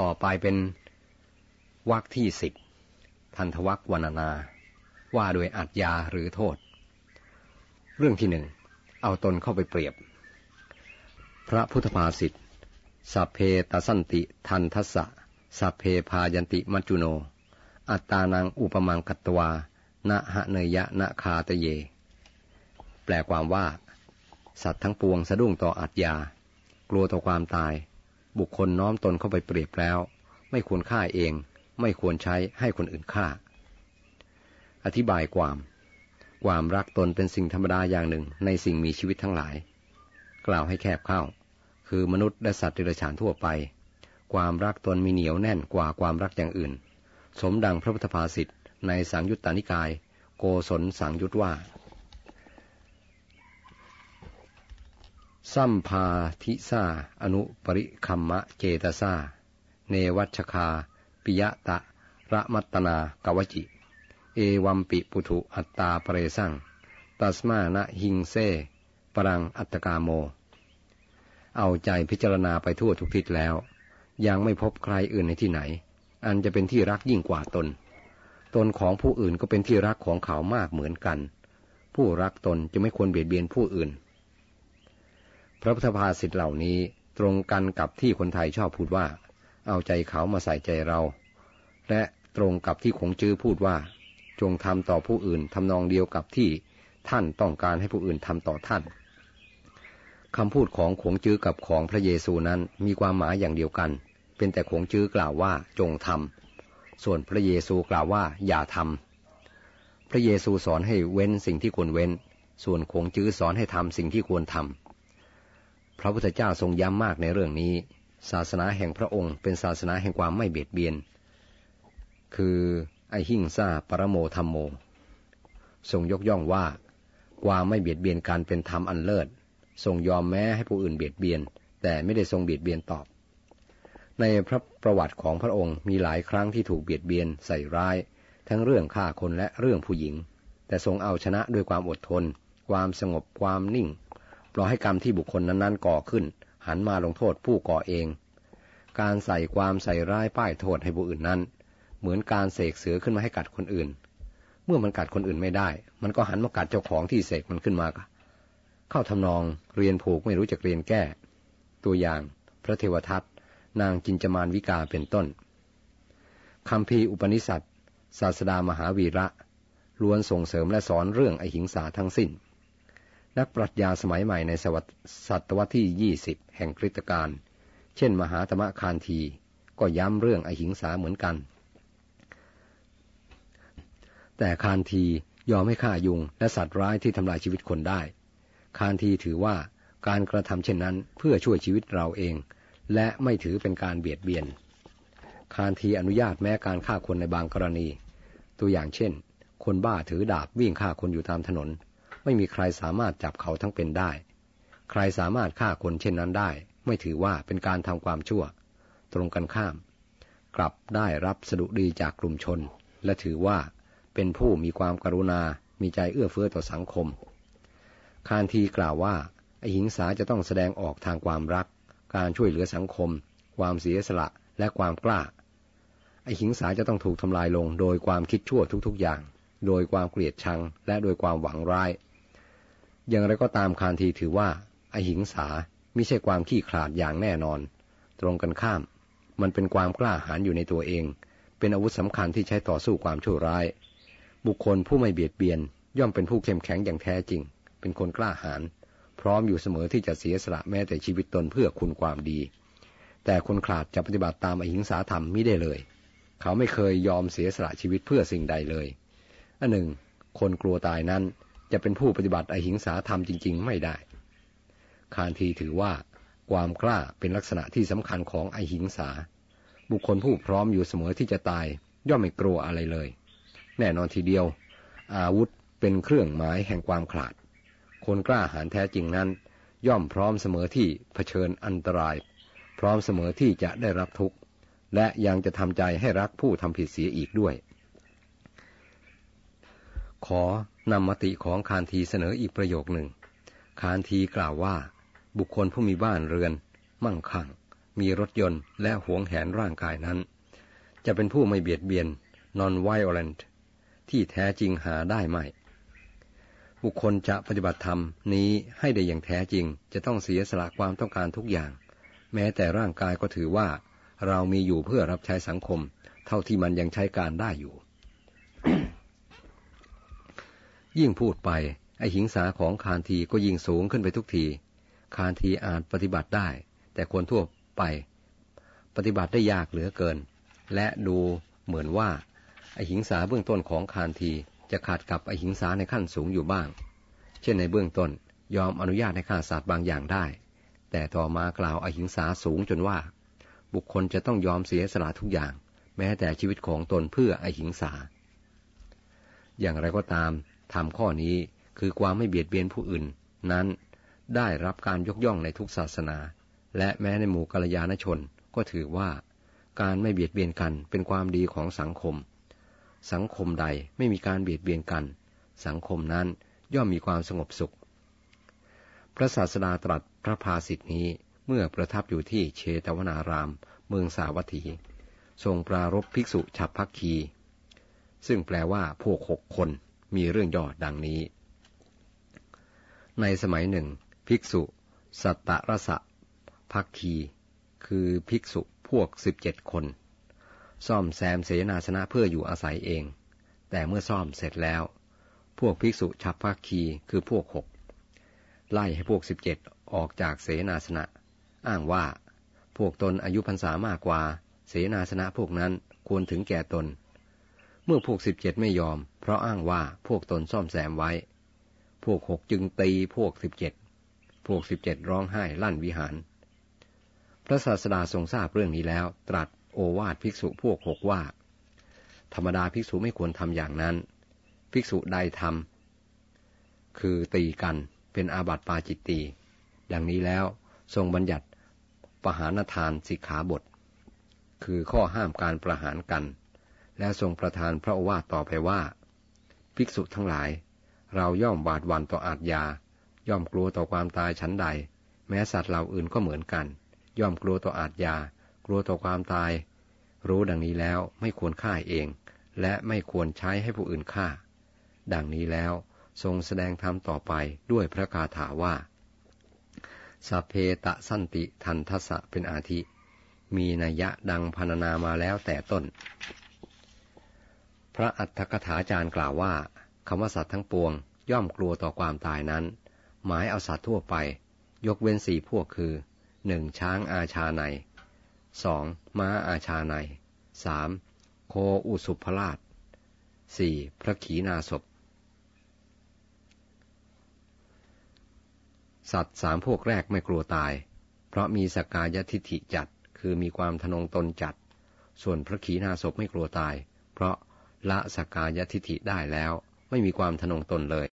ต่อไปเป็นวรรคที่สิบทันทวักวรรณนา ว่าโดยอัจยาหรือโทษ เรื่องที่หนึ่งเอาตนเข้าไปเปรียบ พระพุทธภาษิตสัพเพตสันติทันทัสสะสัพเพพายันติมัจจุโน อัตตานังอุปมังกัตวานะหะเนยะนะคาตเย แปลความว่า สัตว์ทั้งปวงสะดุ้งต่ออัจยากลัวต่อความตาย บุคคลน้อมตนเข้าไปเปรียบแล้ว ไม่ควรฆ่าเอง ไม่ควรใช้ให้คนอื่นฆ่า อธิบายความ ความรักตนเป็นสิ่งธรรมดาอย่างหนึ่งในสิ่งมีชีวิตทั้งหลาย กล่าวให้แคบเข้า คือมนุษย์และสัตว์เดรัจฉานทั่วไป ความรักตนมีเหนียวแน่นกว่าความรักอย่างอื่น สมดังพระพุทธภาษิตในสังยุตตานิกาย โกศลสังยุตว่า สัมภาทิซาอนุปริคัมมะเจตซาเนวัชคา ปิยะตะ ระมัตนากวจิ เอวัมปิปุถุอัตตาเปรสังตัสมานะหิงเซปรังอัตกาโม เอาใจพิจารณาไปทั่วทุกทิศแล้ว ยังไม่พบใครอื่นในที่ไหน อันจะเป็นที่รักยิ่งกว่าตน ตนของผู้อื่นก็เป็นที่รักของเขามากเหมือนกัน ผู้รักตนจะไม่ควรเบียดเบียนผู้อื่น พระพุทธภาษิตเหล่านี้ตรงกันกับที่คนไทยชอบพูดว่า เอาใจเขามาใส่ใจเรา และตรงกับที่ขงจื้อพูดว่า จงทำต่อผู้อื่นทำนองเดียวกับที่ท่านต้องการให้ผู้อื่นทำต่อท่านคำพูดของขงจื้อกับของพระเยซูนั้นมีความหมายอย่างเดียวกัน เป็นแต่ขงจื้อกล่าวว่าจงทำส่วนพระเยซูกล่าวว่าอย่าทำพระเยซูสอนให้เว้นสิ่งที่ควรเว้น ส่วนคงจื้อสอนให้ทำสิ่งที่ควรทำ พระพุทธเจ้าทรงย้ำมากในเรื่องนี้ ศาสนาแห่งพระองค์เป็นศาสนาแห่งความไม่เบียดเบียน คือไอหิงซาปรโมธรรมโม ทรงยกย่องว่าความไม่เบียดเบียนการเป็นธรรมอันเลิศ ทรงยอมแม้ให้ผู้อื่นเบียดเบียน แต่ไม่ได้ทรงเบียดเบียนตอบ ในพระประวัติของพระองค์มีหลายครั้งที่ถูกเบียดเบียนใส่ร้าย ทั้งเรื่องฆ่าคนและเรื่องผู้หญิง แต่ทรงเอาชนะด้วยความอดทน ความสงบความนิ่ง ปล่อให้กรรมที่บุคคลนั้นๆก่อขึ้น หันมาลงโทษผู้ก่อเอง การใส่ความใส่ร้ายป้ายโทษให้ผู้อื่นนั้น เหมือนการเสกเสือขึ้นมาให้กัดคนอื่น เมื่อมันกัดคนอื่นไม่ได้ มันก็หันมากัดเจ้าของที่เสกมันขึ้นมา เข้าทำนองเรียนผูกไม่รู้จักเรียนแก้ ตัวอย่างพระเทวทัตนางจินจมานวิกาเป็นต้นคำพีอุปนิสัตศาสดามหาวีระล้วนส่งเสริมและสอนเรื่องอหิงสาทั้งสิ้น นักปรัชญาสมัยใหม่ในศตวรรษที่ยี่สิบแห่งคริสตกาล เช่น มหาธรรมคานที ก็ย้ำเรื่องอหิงสาเหมือนกัน แต่คานทียอมให้ฆ่ายุงและสัตว์ร้ายที่ทำลายชีวิตคนได้ คานทีถือว่าการกระทำเช่นนั้นเพื่อช่วยชีวิตเราเอง และไม่ถือเป็นการเบียดเบียน คานทีอนุญาตแม้การฆ่าคนในบางกรณี ตัวอย่างเช่น คนบ้าถือดาบวิ่งฆ่าคนอยู่ตามถนน ไม่มีใครสามารถจับเขาทั้งเป็นได้ ใครสามารถฆ่าคนเช่นนั้นได้ ไม่ถือว่าเป็นการทำความชั่ว ตรงกันข้าม กลับได้รับสดุดีจากกลุ่มชน และถือว่าเป็นผู้มีความกรุณา มีใจเอื้อเฟื้อต่อสังคม คานทีกล่าวว่าอหิงสาจะต้องแสดงออกทางความรัก การช่วยเหลือสังคม ความเสียสละและความกล้า ไอหิงสาจะต้องถูกทำลายลงโดยความคิดชั่วทุกๆอย่าง โดยความเกลียดชังและโดยความหวังร้าย อย่างไรก็ตามคานทีถือว่าไอหิงสาไม่ใช่ความขี้ขลาดอย่างแน่นอน ตรงกันข้าม มันเป็นความกล้าหาญอยู่ในตัวเอง เป็นอาวุธสำคัญที่ใช้ต่อสู้ความชั่วร้าย บุคคลผู้ไม่เบียดเบียน ย่อมเป็นผู้เข้มแข็งอย่างแท้จริง เป็นคนกล้าหาญพร้อมอยู่เสมอที่จะเสียสละแม้แต่ชีวิตตนเพื่อคุณความดี แต่คนขลาดจะปฏิบัติตามอหิงสาธรรมไม่ได้เลย เขาไม่เคยยอมเสียสละชีวิตเพื่อสิ่งใดเลยอันหนึ่ง คนกลัวตายนั้น จะเป็นผู้ปฏิบัติอหิงสาธรรมจริง ๆ ไม่ได้ คานทีถือว่า ความกล้าเป็นลักษณะที่สำคัญของอหิงสา บุคคลผู้พร้อมอยู่เสมอที่จะตาย ย่อมไม่กลัวอะไรเลย แน่นอนทีเดียว อาวุธเป็นเครื่องหมายแห่งความขลาด คนกล้าหาญแท้จริงนั้น ย่อมพร้อมเสมอที่เผชิญอันตราย พร้อมเสมอที่จะได้รับทุกข์และยังจะทำใจให้รักผู้ทำผิดเสียอีกด้วย ขอนำมติของคานทีเสนออีกประโยคหนึ่ง คานทีกล่าวว่า บุคคลผู้มีบ้านเรือน มั่งคั่ง มีรถยนต์และหวงแหนร่างกายนั้น จะเป็นผู้ไม่เบียดเบียน non-violent ที่แท้จริงหาได้ไหม บุคคลจะปฏิบัติธรรมนี้ให้ได้อย่างแท้จริง จะต้องเสียสละความต้องการทุกอย่าง แม้แต่ร่างกายก็ถือว่า เรามีอยู่เพื่อรับใช้สังคม เท่าที่มันยังใช้การได้อยู่ ยิ่งพูดไป ไอหิงสาของคานทีก็ยิ่งสูงขึ้นไปทุกที คานทีอาจปฏิบัติได้ แต่คนทั่วไป ปฏิบัติได้ยากเหลือเกิน และดูเหมือนว่า ไอหิงสาเบื้องต้นของคานทีจะขาดกับไอหิงสาในขั้นสูงอยู่บ้าง เช่นในเบื้องต้นยอมอนุญาตให้ฆ่าสัตว์บางอย่างได้ แต่ต่อมากล่าวไอหิงสาสูงจนว่า บุคคลจะต้องยอมเสียสละทุกอย่าง แม้แต่ชีวิตของตนเพื่อไอหิงสา อย่างไรก็ตาม ทำข้อนี้คือความไม่เบียดเบียนผู้อื่น นั้นได้รับการยกย่องในทุกศาสนา และแม้ในหมู่กัลยาณชนก็ถือว่า การไม่เบียดเบียนกันเป็นความดีของสังคม สังคมใดไม่มีการเบียดเบียนกัน สังคมนั้นย่อมมีความสงบสุข พระศาสดาตรัสพระภาสิทธินี้เมื่อประทับอยู่ที่เชตวนาราม เมืองสาวัตถี ทรงปรารบภิกษุฉับพักคี ซึ่งแปลว่าพวกหกคน มีเรื่องย่อดังนี้ ในสมัยหนึ่ง ภิกษุ สัตตรสะพักคี คือภิกษุพวกสิบเจ็ดคน ซ่อมแซมเสนาสนะเพื่ออยู่อาศัยเอง แต่เมื่อซ่อมเสร็จแล้ว พวกภิกษุฉับพักคีคือพวกหกไล่ให้พวกสิบเจ็ดออกจากเสนาสนะ อ้างว่า พวกตนอายุพรรษามากกว่า เสนาสนะพวกนั้นควรถึงแก่ตน เมื่อพวกสิบเจ็ดไม่ยอม เพราะอ้างว่าพวกตนซ่อมแซมไว้ พวกหกจึงตีพวกสิบเจ็ด พวกสิบเจ็ดร้องไห้ลั่นวิหาร พระศาสดาทรงทราบเรื่องนี้แล้ว ตรัสโอวาทภิกษุพวกหกว่า ธรรมดาภิกษุไม่ควรทำอย่างนั้น ภิกษุใดทำคือตีกันเป็นอาบัติปาจิตตีดังนี้แล้วทรงบัญญัติประหารทานสิกขาบท คือข้อห้ามการประหารกัน และทรงประทานพระโอวาทต่อไปว่า ภิกษุทั้งหลาย เราย่อมบาดวันต่ออาทยา ย่อมกลัวต่อความตายชั้นใด แม้สัตว์เหล่าอื่นก็เหมือนกัน ย่อมกลัวต่ออาทยา กลัวต่อความตาย รู้ดังนี้แล้วไม่ควรฆ่าเอง และไม่ควรใช้ให้ผู้อื่นฆ่า ดังนี้แล้วทรงแสดงธรรมต่อไปด้วยพระคาถาว่าสัพเพตะสันติทันทัสสะเป็นอาทิ มีนัยยะดังพรรณนามาแล้วแต่ต้น พระอัฏฐกถาจารย์กล่าวว่าคำว่าสัตว์ทั้งปวง ย่อมกลัวต่อความตายนั้น หมายเอาสัตว์ทั่วไป ยกเว้นสี่พวกคือหนึ่งช้างอาชาในสองม้าอาชาในสามโคอุสุภราชสี่พระขีนาศพสัตว์สามพวกแรกไม่กลัวตาย เพราะมีสกายทิฐิจัด คือมีความทนงตนจัด ส่วนพระขีณาสพไม่กลัวตาย เพราะ ละสกกายทิฐิได้แล้ว ไม่มีความทนงตนเลย